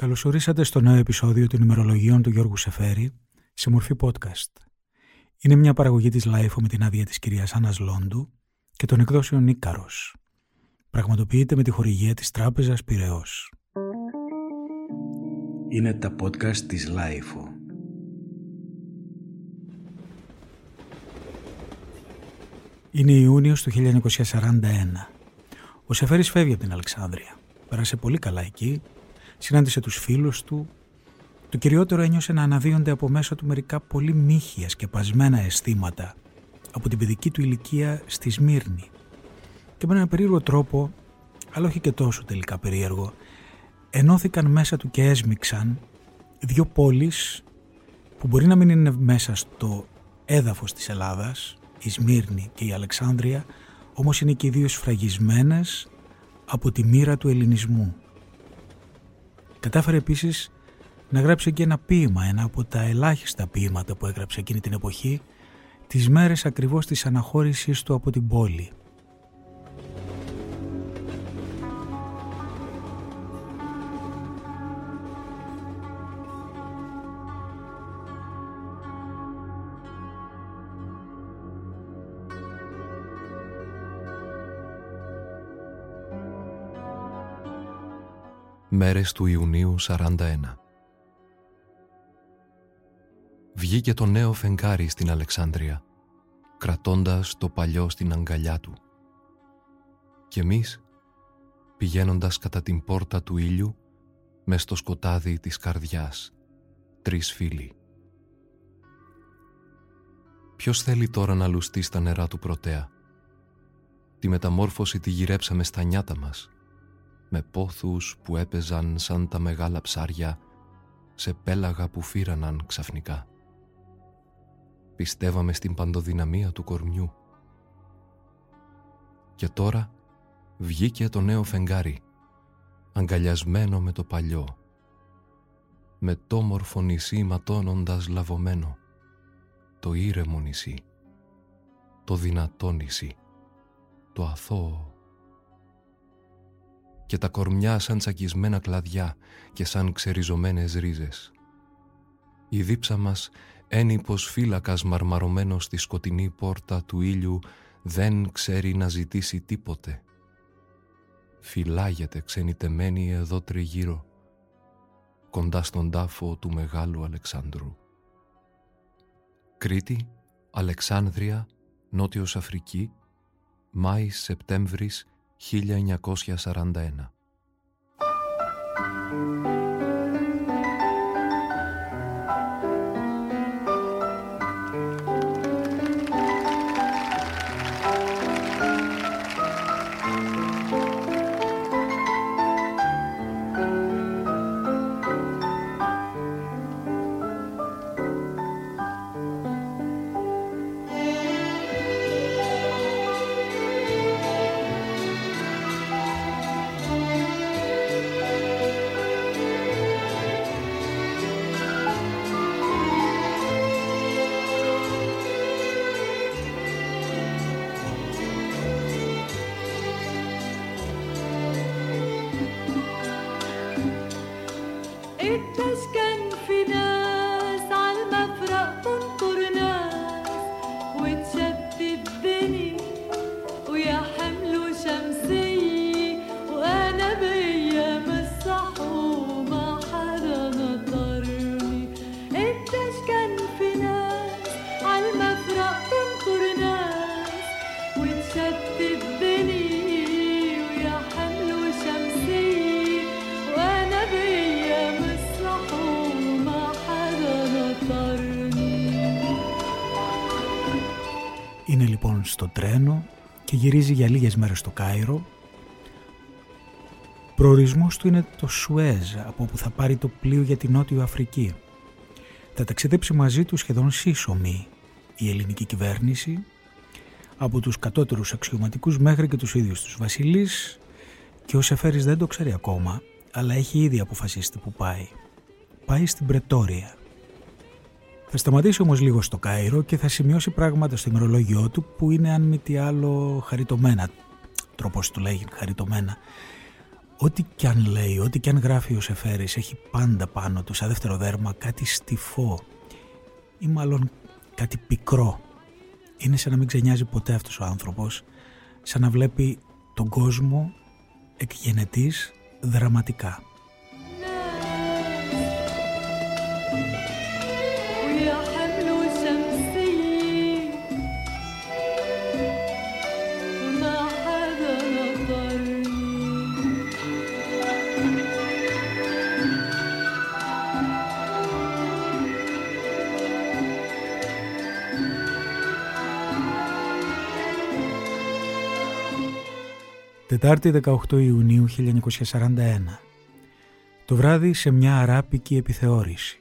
Καλωσορίσατε στο νέο επεισόδιο των ημερολογίων του Γιώργου Σεφέρη σε μορφή podcast. Είναι μια παραγωγή της LIFO με την άδεια της κυρίας Άννας Λόντου και των εκδόσεων Ίκαρος. Πραγματοποιείται με τη χορηγία της Τράπεζας Πυραιός. Είναι τα podcast της LIFO. Είναι Ιούνιος του 1941. Ο Σεφέρης φεύγει από την Αλεξάνδρεια. Πέρασε πολύ καλά εκεί συνάντησε τους φίλους του. Το κυριότερο ένιωσε να αναδύονται από μέσα του μερικά πολύ μύχια σκεπασμένα αισθήματα από την παιδική του ηλικία στη Σμύρνη. Και με έναν περίεργο τρόπο, αλλά όχι και τόσο τελικά περίεργο, ενώθηκαν μέσα του και έσμιξαν δύο πόλεις που μπορεί να μην είναι μέσα στο έδαφος της Ελλάδας, η Σμύρνη και η Αλεξάνδρεια, όμως είναι και οι δύο σφραγισμένες από τη μοίρα του ελληνισμού. Κατάφερε επίσης να γράψει και ένα ποίημα, ένα από τα ελάχιστα ποίηματα που έγραψε εκείνη την εποχή, τις μέρες ακριβώς της αναχώρησής του από την πόλη. Μέρες του Ιουνίου 41 Βγήκε το νέο φεγγάρι στην Αλεξάνδρεια, κρατώντας το παλιό στην αγκαλιά του. Και εμείς, πηγαίνοντας κατά την πόρτα του ήλιου, μες στο σκοτάδι της καρδιάς, τρεις φίλοι. Ποιος θέλει τώρα να λουστεί στα νερά του πρωτέα; Τη μεταμόρφωση τη γυρέψαμε στα νιάτα μας, με πόθους που έπαιζαν σαν τα μεγάλα ψάρια σε πέλαγα που φύραναν ξαφνικά. Πιστεύαμε στην παντοδυναμία του κορμιού. Και τώρα βγήκε το νέο φεγγάρι, αγκαλιασμένο με το παλιό, με το μορφο νησί ματώνοντας λαβωμένο, το ήρεμο νησί, το δυνατό νησί, το αθώο και τα κορμιά σαν τσακισμένα κλαδιά και σαν ξεριζωμένες ρίζες. Η δίψα μας ένυπος φύλακας μαρμαρωμένος στη σκοτεινή πόρτα του ήλιου δεν ξέρει να ζητήσει τίποτε. Φυλάγεται ξενιτεμένη εδώ τριγύρω, κοντά στον τάφο του Μεγάλου Αλεξάνδρου. Κρήτη, Αλεξάνδρεια, Νότιος Αφρική, Μάης-Σεπτέμβρης 1941. Γυρίζει για λίγες μέρες στο Κάιρο. Προορισμός του είναι το Σουέζ, από όπου θα πάρει το πλοίο για την Νότιο Αφρική. Θα ταξιδέψει μαζί του σχεδόν σύσσωμη η ελληνική κυβέρνηση, από τους κατώτερους αξιωματικούς μέχρι και τους ίδιους τους βασιλείς και ο Σεφέρης δεν το ξέρει ακόμα, αλλά έχει ήδη αποφασίσει που πάει. Πάει στην Πρετόρια. Θα σταματήσει όμως λίγο στο Κάιρο και θα σημειώσει πράγματα στο ημερολόγιο του που είναι αν μη τι άλλο χαριτωμένα, τρόπος του λέγει χαριτωμένα. Ό,τι κι αν λέει, ό,τι κι αν γράφει ο Σεφέρης έχει πάντα πάνω του σαν δεύτερο δέρμα κάτι στιφό ή μάλλον κάτι πικρό. Είναι σαν να μην ξενιάζει ποτέ αυτός ο άνθρωπος, σαν να βλέπει τον κόσμο εκγενετής δραματικά. Τετάρτη 18 Ιουνίου 1941. Το βράδυ σε μια αράπικη επιθεώρηση.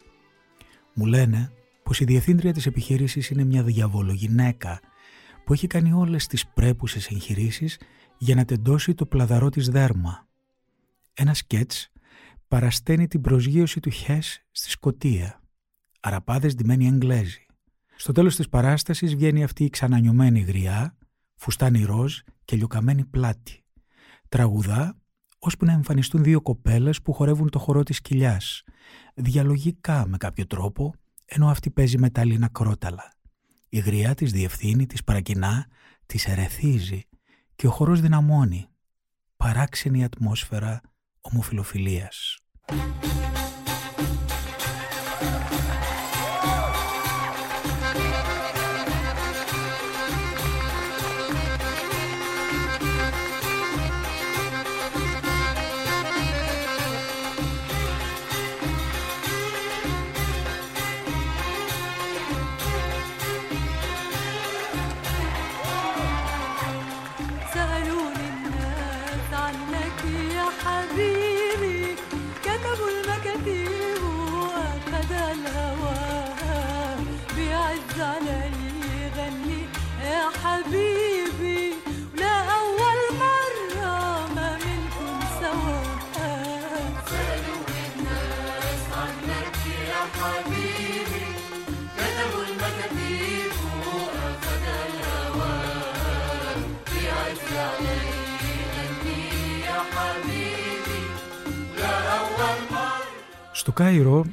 Μου λένε πως η διευθύντρια της επιχείρησης είναι μια διαβολογυναίκα που έχει κάνει όλες τις πρέπουσες εγχειρήσεις για να τεντώσει το πλαδαρό της δέρμα. Ένα σκέτς παρασταίνει την προσγείωση του Χες στη Σκοτία. Αραπάδες ντυμένοι Εγγλέζοι. Στο τέλος της παράστασης βγαίνει αυτή η ξανανιωμένη γριά, φουστάνη ροζ και λιοκαμένη πλάτη. Τραγουδά ώσπου να εμφανιστούν δύο κοπέλες που χορεύουν το χορό της κοιλιάς, διαλογικά με κάποιο τρόπο, ενώ αυτή παίζει μετάλλινα κρόταλα. Η γριά της διευθύνει, της παρακινά, της ερεθίζει και ο χορός δυναμώνει. Παράξενη ατμόσφαιρα ομοφιλοφιλίας. Κάιρο,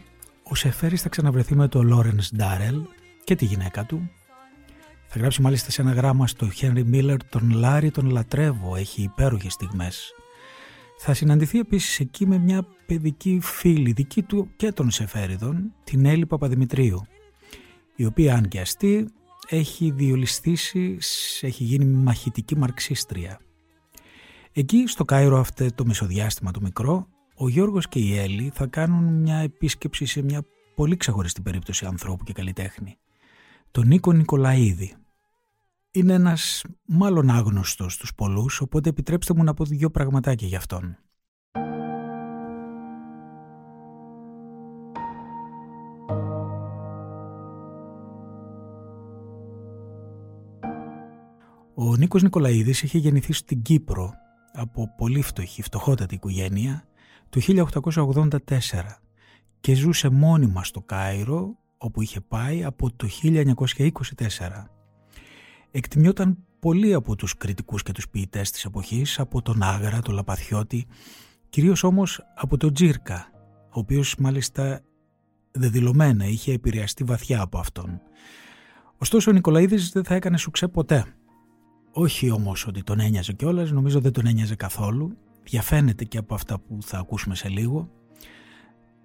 ο Σεφέρης θα ξαναβρεθεί με τον Λόρενς Ντάρελ και τη γυναίκα του. Θα γράψει μάλιστα σε ένα γράμμα στο Χένρι Μίλλερ «Τον Λάρι τον λατρεύω, έχει υπέροχες στιγμές». Θα συναντηθεί επίσης εκεί με μια παιδική φίλη δική του και των Σεφέριδων, την Έλλη Παπαδημητρίου, η οποία αν και αστεί έχει διολυστήσει, έχει γίνει μαχητική μαρξίστρια. Εκεί στο Κάιρο αυτό το μεσοδιάστημα το μικρό ο Γιώργος και η Έλλη θα κάνουν μια επίσκεψη σε μια πολύ ξεχωριστή περίπτωση ανθρώπου και καλλιτέχνη. Τον Νίκο Νικολαίδη. Είναι ένας μάλλον άγνωστος στους πολλούς, οπότε επιτρέψτε μου να πω δύο πραγματάκια για αυτόν. Ο Νίκος Νικολαίδης είχε γεννηθεί στην Κύπρο από πολύ φτωχή, φτωχότατη οικογένεια το 1884 και ζούσε μόνιμα στο Κάιρο όπου είχε πάει από το 1924. Εκτιμιόταν πολύ από τους κριτικούς και τους ποιητές της εποχής, από τον Άγρα, τον Λαπαθιώτη, κυρίως όμως από τον Τζίρκα, ο οποίος μάλιστα δεδηλωμένα είχε επηρεαστεί βαθιά από αυτόν. Ωστόσο ο Νικολαίδης δεν θα έκανε σουξέ ποτέ. Όχι όμως ότι τον ένοιαζε κιόλας, νομίζω δεν τον ένοιαζε καθόλου διαφαίνεται και από αυτά που θα ακούσουμε σε λίγο.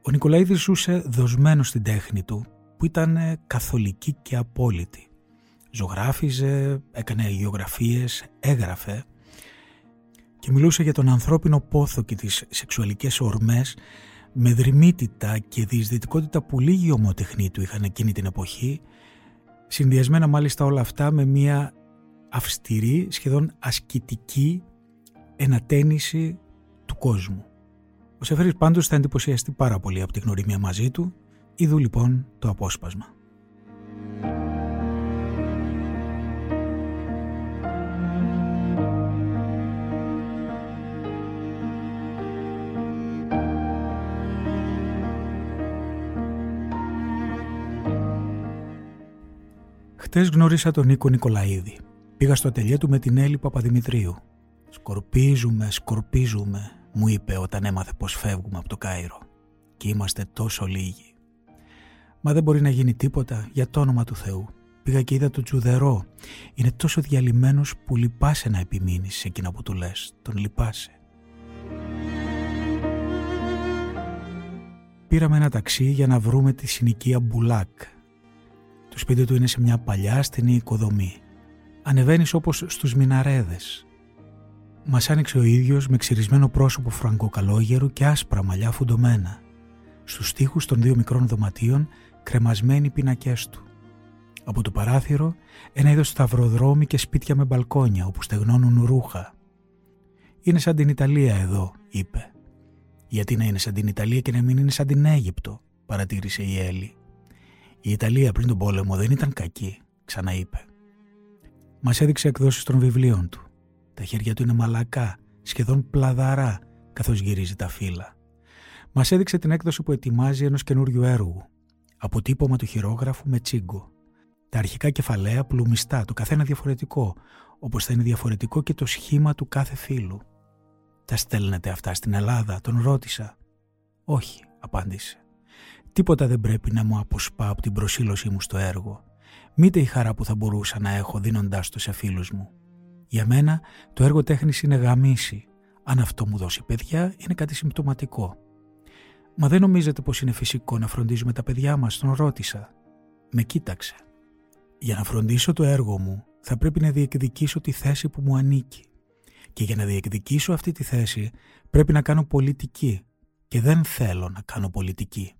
Ο Νικολαίδης ζούσε δοσμένο στην τέχνη του που ήταν καθολική και απόλυτη. Ζωγράφιζε, έκανε γεωγραφίες, έγραφε και μιλούσε για τον ανθρώπινο πόθο και τις σεξουαλικές ορμές με δρυμύτητα και διεισδυτικότητα που λίγοι ομοτεχνοί του είχαν εκείνη την εποχή συνδυασμένα μάλιστα όλα αυτά με μια αυστηρή, σχεδόν ασκητική ενατένιση του κόσμου. Ο Σεφέρης πάντως θα εντυπωσιαστεί πάρα πολύ από τη γνωριμία μαζί του, είδου λοιπόν το απόσπασμα. Χτες γνώρισα τον Νίκο Νικολαίδη. Πήγα στο ατελιέ του με την Έλλη Παπαδημητρίου. Σκορπίζουμε, σκορπίζουμε, μου είπε όταν έμαθε πως φεύγουμε από το Κάιρο και είμαστε τόσο λίγοι. Μα δεν μπορεί να γίνει τίποτα για το όνομα του Θεού. Πήγα και είδα τον Τζουδερό. Είναι τόσο διαλυμένος που λυπάσαι να επιμείνεις σε εκείνα που του λες. Τον λυπάσαι. Πήραμε ένα ταξί για να βρούμε τη συνοικία Μπουλάκ. Το σπίτι του είναι σε μια παλιά στενή οικοδομή. Ανεβαίνεις όπως στους μιναρέδες. Μας άνοιξε ο ίδιος με ξυρισμένο πρόσωπο φραγκοκαλόγερου και άσπρα μαλλιά φουντωμένα. Στους τοίχους των δύο μικρών δωματίων κρεμασμένοι πινακές του. Από το παράθυρο ένα είδος σταυροδρόμι και σπίτια με μπαλκόνια όπου στεγνώνουν ρούχα. «Είναι σαν την Ιταλία εδώ», είπε. «Γιατί να είναι σαν την Ιταλία και να μην είναι σαν την Αίγυπτο», παρατήρησε η Έλλη. «Η Ιταλία πριν τον πόλεμο δεν ήταν κακή», ξαναείπε. Μας έδειξε εκδόσεις των βιβλίων του. Τα χέρια του είναι μαλακά, σχεδόν πλαδαρά, καθώς γυρίζει τα φύλλα. Μας έδειξε την έκδοση που ετοιμάζει ενός καινούριου έργου. Αποτύπωμα του χειρόγραφου με τσίγκο. Τα αρχικά κεφαλαία πλουμιστά, το καθένα διαφορετικό, όπως θα είναι διαφορετικό και το σχήμα του κάθε φίλου. «Τα στέλνετε αυτά στην Ελλάδα», τον ρώτησα. «Όχι», απάντησε. «Τίποτα δεν πρέπει να μου αποσπά από την προσήλωσή μου στο έργο. Μήτε η χαρά που θα μπορούσα να έχω δίνοντάς το σε φίλους μου. Για μένα το έργο τέχνης είναι γαμίση. Αν αυτό μου δώσει παιδιά είναι κάτι συμπτωματικό. «Μα δεν νομίζετε πως είναι φυσικό να φροντίζουμε τα παιδιά μας», τον ρώτησα. Με κοίταξε. Για να φροντίσω το έργο μου θα πρέπει να διεκδικήσω τη θέση που μου ανήκει. Και για να διεκδικήσω αυτή τη θέση πρέπει να κάνω πολιτική και δεν θέλω να κάνω πολιτική.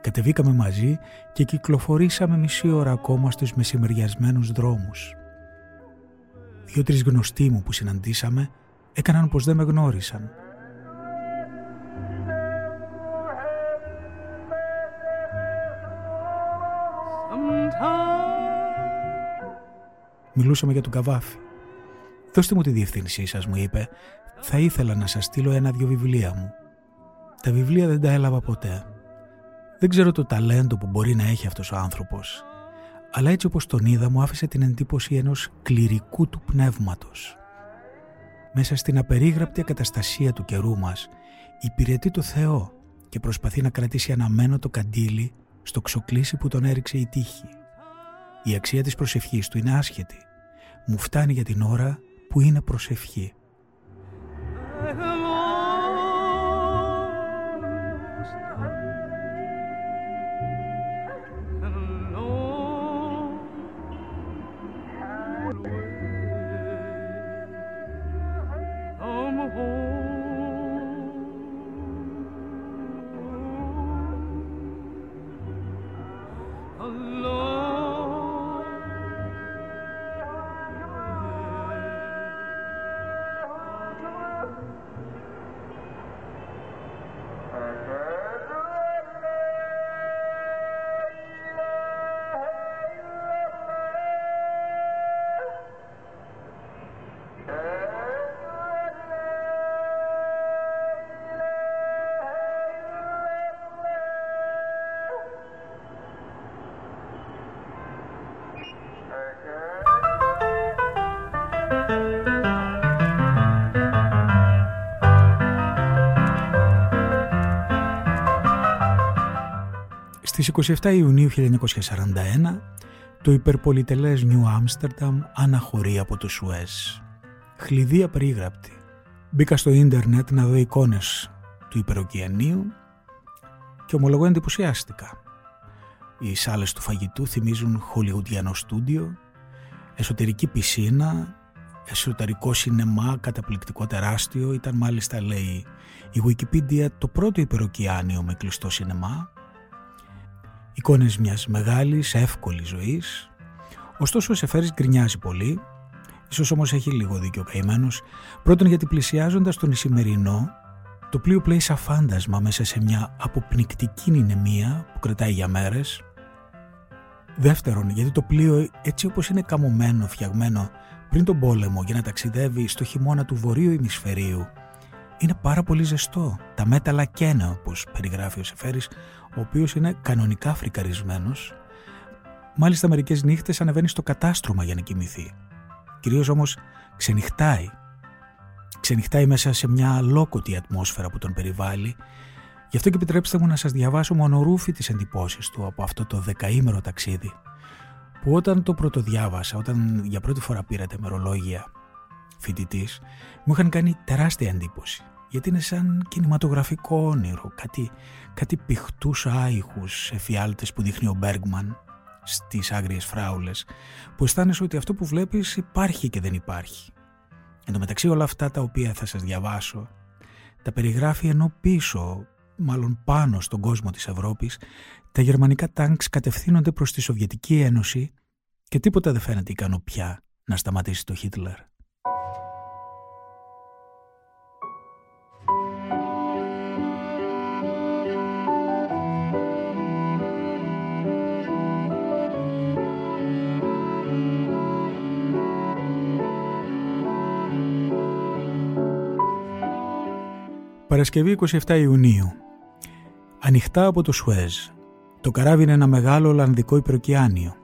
Κατεβήκαμε μαζί και κυκλοφορήσαμε μισή ώρα ακόμα στους μεσημεριασμένους δρόμους. Δύο-τρεις γνωστοί μου που συναντήσαμε έκαναν πως δεν με γνώρισαν. Μιλούσαμε για τον Καβάφη. «Δώστε μου τη διευθύνσή σας», μου είπε. «Θα ήθελα να σας στείλω ένα-δυο βιβλία μου». Τα βιβλία δεν τα έλαβα ποτέ. Δεν ξέρω το ταλέντο που μπορεί να έχει αυτός ο άνθρωπος, αλλά έτσι όπως τον είδα μου άφησε την εντύπωση ενός κληρικού του πνεύματος. Μέσα στην απερίγραπτη ακαταστασία του καιρού μας υπηρετεί το Θεό και προσπαθεί να κρατήσει αναμένο το καντήλι στο ξοκλήσι που τον έριξε η τύχη. Η αξία της προσευχής του είναι άσχετη. Μου φτάνει για την ώρα που είναι προσευχή. Στις 27 Ιουνίου 1941 το υπερπολιτελές Νιου Άμστερνταμ αναχωρεί από το Σουέζ. Χλειδί περίγραπτη. Μπήκα στο ίντερνετ να δω εικόνες του υπεροκειανίου και ομολογώ εντυπωσιάστηκα. Οι σάλες του φαγητού θυμίζουν χολιουντιανό στούντιο, εσωτερική πισίνα, εσωτερικό σινεμά καταπληκτικό τεράστιο, ήταν μάλιστα λέει η Wikipedia το πρώτο υπεροκειάνιο με κλειστό σινεμά, εικόνες μιας μεγάλης εύκολης ζωής, ωστόσο ο Σεφέρης γκρινιάζει πολύ, ίσως όμως έχει λίγο δίκιο ο καημένος, πρώτον γιατί πλησιάζοντας τον Ισημερινό το πλοίο πλέει σαν φάντασμα μέσα σε μια αποπνικτική νηνεμία που κρατάει για μέρες. Δεύτερον, γιατί το πλοίο έτσι όπως είναι καμωμένο, φτιαγμένο πριν τον πόλεμο για να ταξιδεύει στο χειμώνα του βορείου ημισφαιρίου, είναι πάρα πολύ ζεστό. Τα μέταλλα καίνε όπως περιγράφει ο Σεφέρης, ο οποίος είναι κανονικά φρικαρισμένος. Μάλιστα μερικές νύχτες ανεβαίνει στο κατάστρωμα για να κοιμηθεί. Κυρίως όμως ξενυχτάει ξενυχτάει μέσα σε μια αλόκοτη ατμόσφαιρα που τον περιβάλλει. Γι' αυτό και επιτρέψτε μου να σας διαβάσω μονορούφι τις εντυπώσεις του από αυτό το δεκαήμερο ταξίδι που όταν το πρωτοδιάβασα, όταν για πρώτη φορά πήρατε μερολόγια φοιτητής, μου είχαν κάνει τεράστια εντύπωση. Γιατί είναι σαν κινηματογραφικό όνειρο, κάτι, κάτι πιχτούς άϊχους εφιάλτες που δείχνει ο Μπέργκμαν στις άγριες φράουλες, που αισθάνεσαι ότι αυτό που βλέπεις υπάρχει και δεν υπάρχει. Εν τω μεταξύ όλα αυτά τα οποία θα σας διαβάσω τα περιγράφει ενώ πίσω, μάλλον πάνω στον κόσμο της Ευρώπης, τα γερμανικά τάγκς κατευθύνονται προς τη Σοβιετική Ένωση και τίποτα δεν φαίνεται ικανό πια να σταματήσει το Χίτλερ. Παρασκευή 27 Ιουνίου. Ανοιχτά από το Σουέζ. Το καράβι είναι ένα μεγάλο Ολλανδικό υπεροκειάνιο.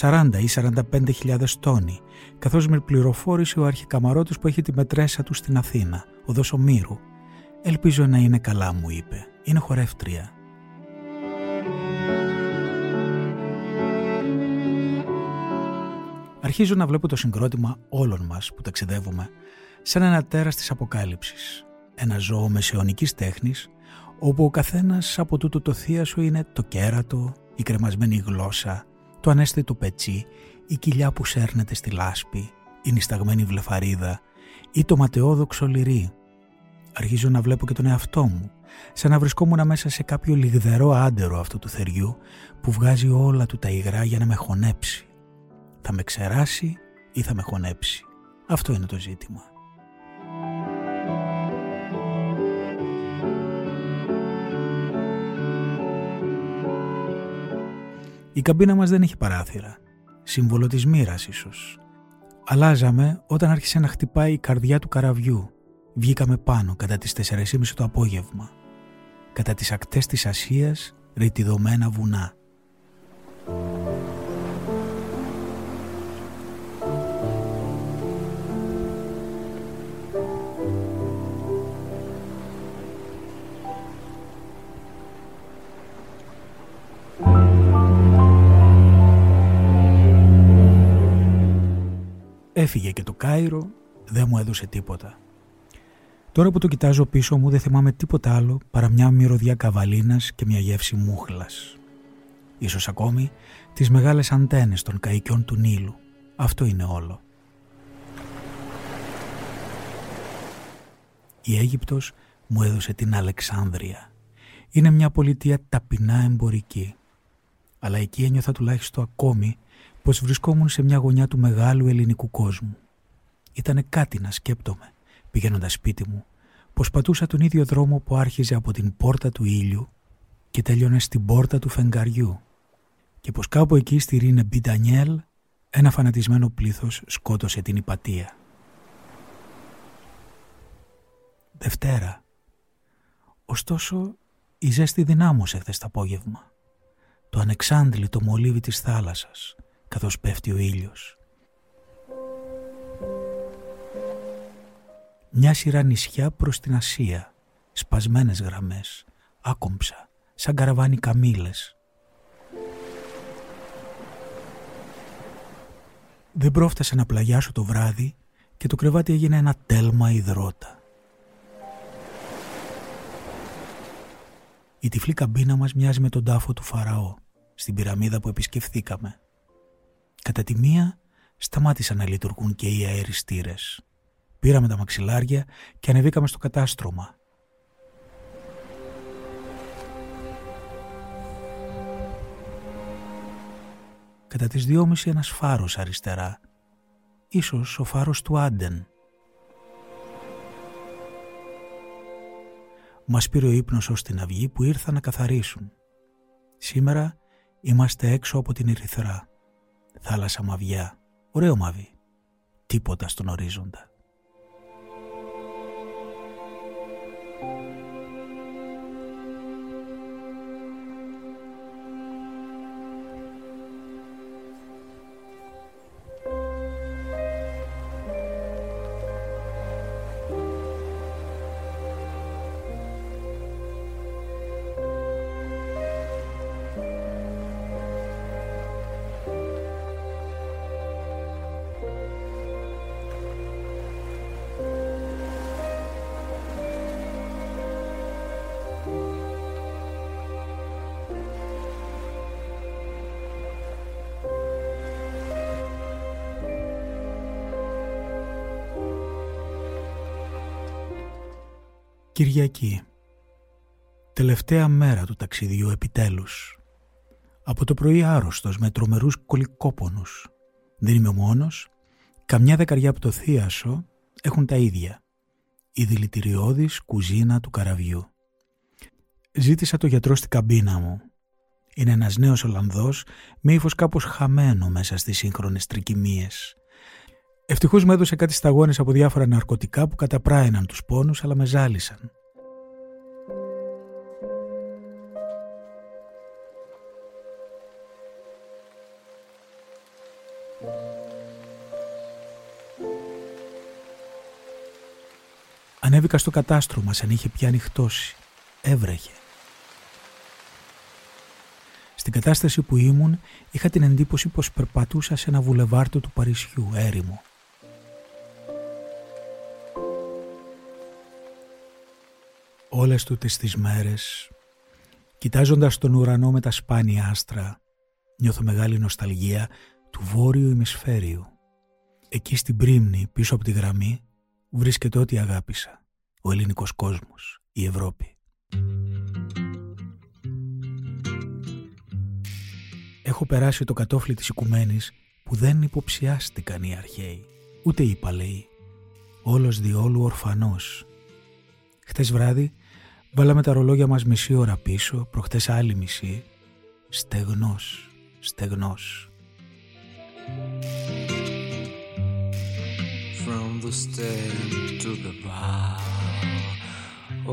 40 ή 45 τόνοι, καθώς με πληροφόρησε ο αρχικαμαρότης που έχει τη μετρέσα του στην Αθήνα, ο Δοσομήρου. «Ελπίζω να είναι καλά», μου είπε. «Είναι χορεύτρια». Αρχίζω να βλέπω το συγκρότημα όλων μας που ταξιδεύουμε σαν ένα τέρας της αποκάλυψης ένα ζώο μεσαιωνικής τέχνης όπου ο καθένας από τούτο το θείασο είναι το κέρατο, η κρεμασμένη γλώσσα, το ανέστητο πετσί, η κοιλιά που σέρνεται στη λάσπη, η νησταγμένη βλεφαρίδα ή το ματαιόδοξο λυρί. Αρχίζω να βλέπω και τον εαυτό μου, σαν να βρισκόμουν μέσα σε κάποιο λιγδερό άντερο αυτού του θεριού που βγάζει όλα του τα υγρά για να με χωνέψει. Θα με ξεράσει ή θα με χωνέψει; Αυτό είναι το ζήτημα. Η καμπίνα μας δεν έχει παράθυρα. Σύμβολο της μοίρας ίσως. Αλλάζαμε όταν άρχισε να χτυπάει η καρδιά του καραβιού. Βγήκαμε πάνω κατά τις 4.30 το απόγευμα. Κατά τις ακτές της Ασίας, ρητιδωμένα βουνά. Έφυγε και το Κάιρο, δεν μου έδωσε τίποτα. Τώρα που το κοιτάζω πίσω μου δεν θυμάμαι τίποτα άλλο παρά μια μυρωδιά καβαλίνας και μια γεύση μούχλας. Ίσως ακόμη τις μεγάλες αντένες των καϊκιών του Νείλου. Αυτό είναι όλο. Η Αίγυπτος μου έδωσε την Αλεξάνδρεια. Είναι μια πολιτεία ταπεινά εμπορική. Αλλά εκεί ένιωθα τουλάχιστον ακόμη πως βρισκόμουν σε μια γωνιά του μεγάλου ελληνικού κόσμου. Ήτανε κάτι να σκέπτομαι, πηγαίνοντας σπίτι μου, πως πατούσα τον ίδιο δρόμο που άρχιζε από την πόρτα του ήλιου και τέλειωνε στην πόρτα του φεγγαριού και πως κάπου εκεί στη Ρίνε Μπιντανιέλ ένα φανατισμένο πλήθος σκότωσε την υπατία. Δευτέρα. Ωστόσο, η ζέστη δυνάμωσε χθες το απόγευμα. Το ανεξάντλητο μολύβι της θάλασσας, καθώς πέφτει ο ήλιος. Μια σειρά νησιά προς την Ασία, σπασμένες γραμμές, άκομψα, σαν καραβάνι καμήλες. Δεν πρόφτασα να πλαγιάσω το βράδυ και το κρεβάτι έγινε ένα τέλμα υδρότα. Η τυφλή καμπίνα μας μοιάζει με τον τάφο του Φαραώ. στην πυραμίδα που επισκεφθήκαμε. Κατά τη μία σταμάτησαν να λειτουργούν και οι αεριστήρες. Πήραμε τα μαξιλάρια και ανεβήκαμε στο κατάστρωμα. Κατά τις δυόμιση ένας φάρος αριστερά. Ίσως ο φάρος του Άντεν. Μας πήρε ο ύπνος ως την αυγή που ήρθαν να καθαρίσουν. Σήμερα είμαστε έξω από την Ερυθρά. Θάλασσα μαβιά. Ωραίο μαβί. Τίποτα στον ορίζοντα. Κυριακή. Τελευταία μέρα του ταξιδιού επιτέλους. Από το πρωί άρρωστος με τρομερούς κολικόπονους. Δεν είμαι ο μόνος. Καμιά δεκαριά από το θίασο έχουν τα ίδια. Η δηλητηριώδης κουζίνα του καραβιού. Ζήτησα το γιατρό στην καμπίνα μου. Είναι ένας νέος Ολλανδός με ύφος κάπως χαμένο μέσα στις σύγχρονες τρικυμίες. Ευτυχώς μου έδωσε κάτι σταγόνες από διάφορα ναρκωτικά που καταπράιναν τους πόνους αλλά με ζάλισαν. Ανέβηκα στο κατάστρωμα σαν είχε πια ανοιχτώσει. Έβρεχε. Στην κατάσταση που ήμουν είχα την εντύπωση πως περπατούσα σε ένα βουλεβάρτο του Παρισιού, έρημο. Όλες τούτες τις μέρες, κοιτάζοντας τον ουρανό με τα σπάνια άστρα, νιώθω μεγάλη νοσταλγία του βόρειου ημισφαίριου. Εκεί στην πρίμνη, πίσω από τη γραμμή, βρίσκεται ό,τι αγάπησα. Ο ελληνικός κόσμος, η Ευρώπη. Έχω περάσει το κατόφλι της οικουμένης που δεν υποψιάστηκαν οι αρχαίοι, ούτε οι παλαιοί. Όλος διόλου ορφανός. Χτες βράδυ Βάλαμε τα ρολόγια μας μισή ώρα πίσω, προχτές άλλη μισή. Στεγνός, στεγνός. From the stand to the bar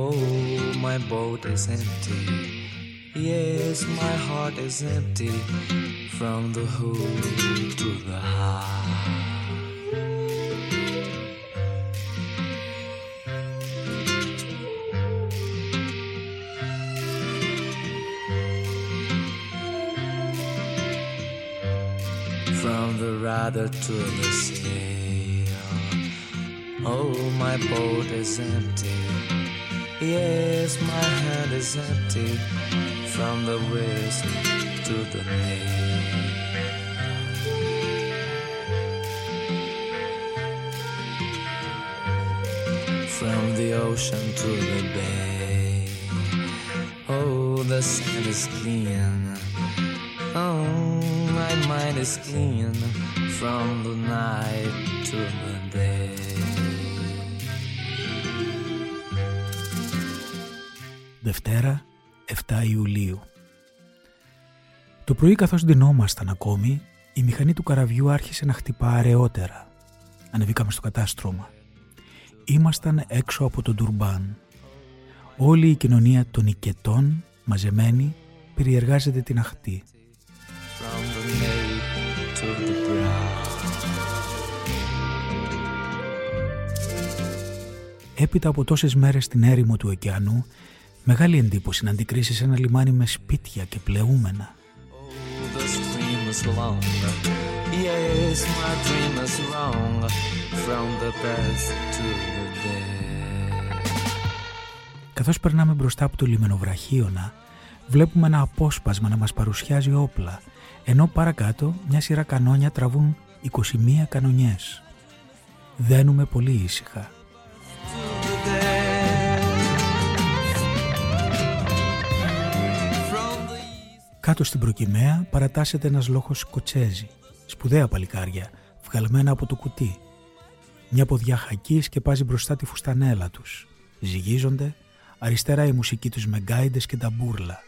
Oh, my boat is empty Yes, my heart is empty From the hood to the heart rather to the sail. Oh, my boat is empty. Yes, my hand is empty from the whisk to the nail. From the ocean to the bay. Oh, the sand is clean. Oh, my mind is clean from the night to the day. Δευτέρα, 7 Ιουλίου. Το πρωί καθώς ντυνόμασταν ακόμη, η μηχανή του καραβιού άρχισε να χτυπά αραιότερα. Ανεβήκαμε στο κατάστρωμα. Ήμασταν έξω από τον Τουρμπάν. Όλη η κοινωνία των οικετών, μαζεμένη, περιεργάζεται την αχτή. Έπειτα από τόσες μέρες στην έρημο του ωκεανού, μεγάλη εντύπωση να αντικρίσεις ένα λιμάνι με σπίτια και πλεούμενα. Καθώς περνάμε μπροστά από το λιμενοβραχίωνα, Βλέπουμε ένα απόσπασμα να μας παρουσιάζει όπλα, ενώ παρακάτω μια σειρά κανόνια τραβούν 21 κανονιές. Δένουμε πολύ ήσυχα. Κάτω στην προκυμαία παρατάσσεται ένας λόχος σκοτσέζι, σπουδαία παλικάρια, βγαλμένα από το κουτί. Μια ποδιά χακί σκεπάζει μπροστά τη φουστανέλα τους. Ζυγίζονται, αριστερά η μουσική τους με γκάιντες και ταμπούρλα.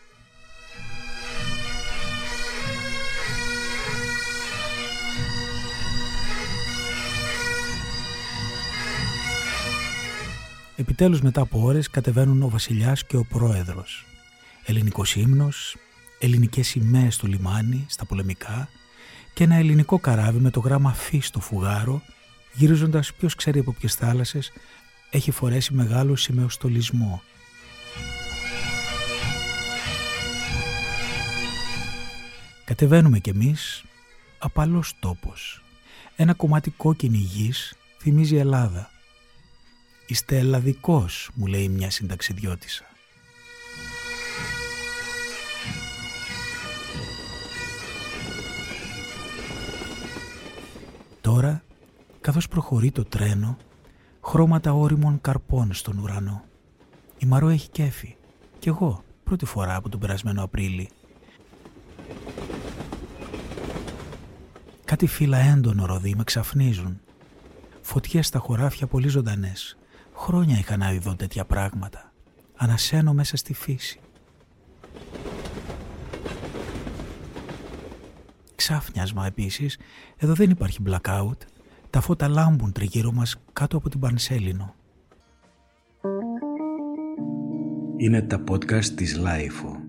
Επιτέλους μετά από ώρες κατεβαίνουν ο βασιλιάς και ο πρόεδρος. Ελληνικός ύμνος, ελληνικές σημαίες στο λιμάνι, στα πολεμικά και ένα ελληνικό καράβι με το γράμμα φύ στο φουγάρο γυρίζοντας ποιος ξέρει από ποιες θάλασσες έχει φορέσει μεγάλο σημεοστολισμό. Κατεβαίνουμε κι εμείς απαλός τόπος. Ένα κομμάτι κόκκινη γης θυμίζει Ελλάδα. «Είστε ελλαδικός», μου λέει μια συνταξιδιώτησα. Τώρα, καθώς προχωρεί το τρένο, χρώματα όριμων καρπών στον ουρανό. Η Μαρό έχει κέφι. Κι εγώ, πρώτη φορά από τον περασμένο Απρίλη. Κάτι φύλλα έντονο ροδί με ξαφνίζουν. Φωτιές στα χωράφια πολύ ζωντανές. Χρόνια είχα να δω τέτοια πράγματα. Ανασένω μέσα στη φύση. Ξάφνιασμα επίσης, εδώ δεν υπάρχει blackout. Τα φώτα λάμπουν τριγύρω μας κάτω από την Πανσέλινο. Είναι τα podcast της LiFO.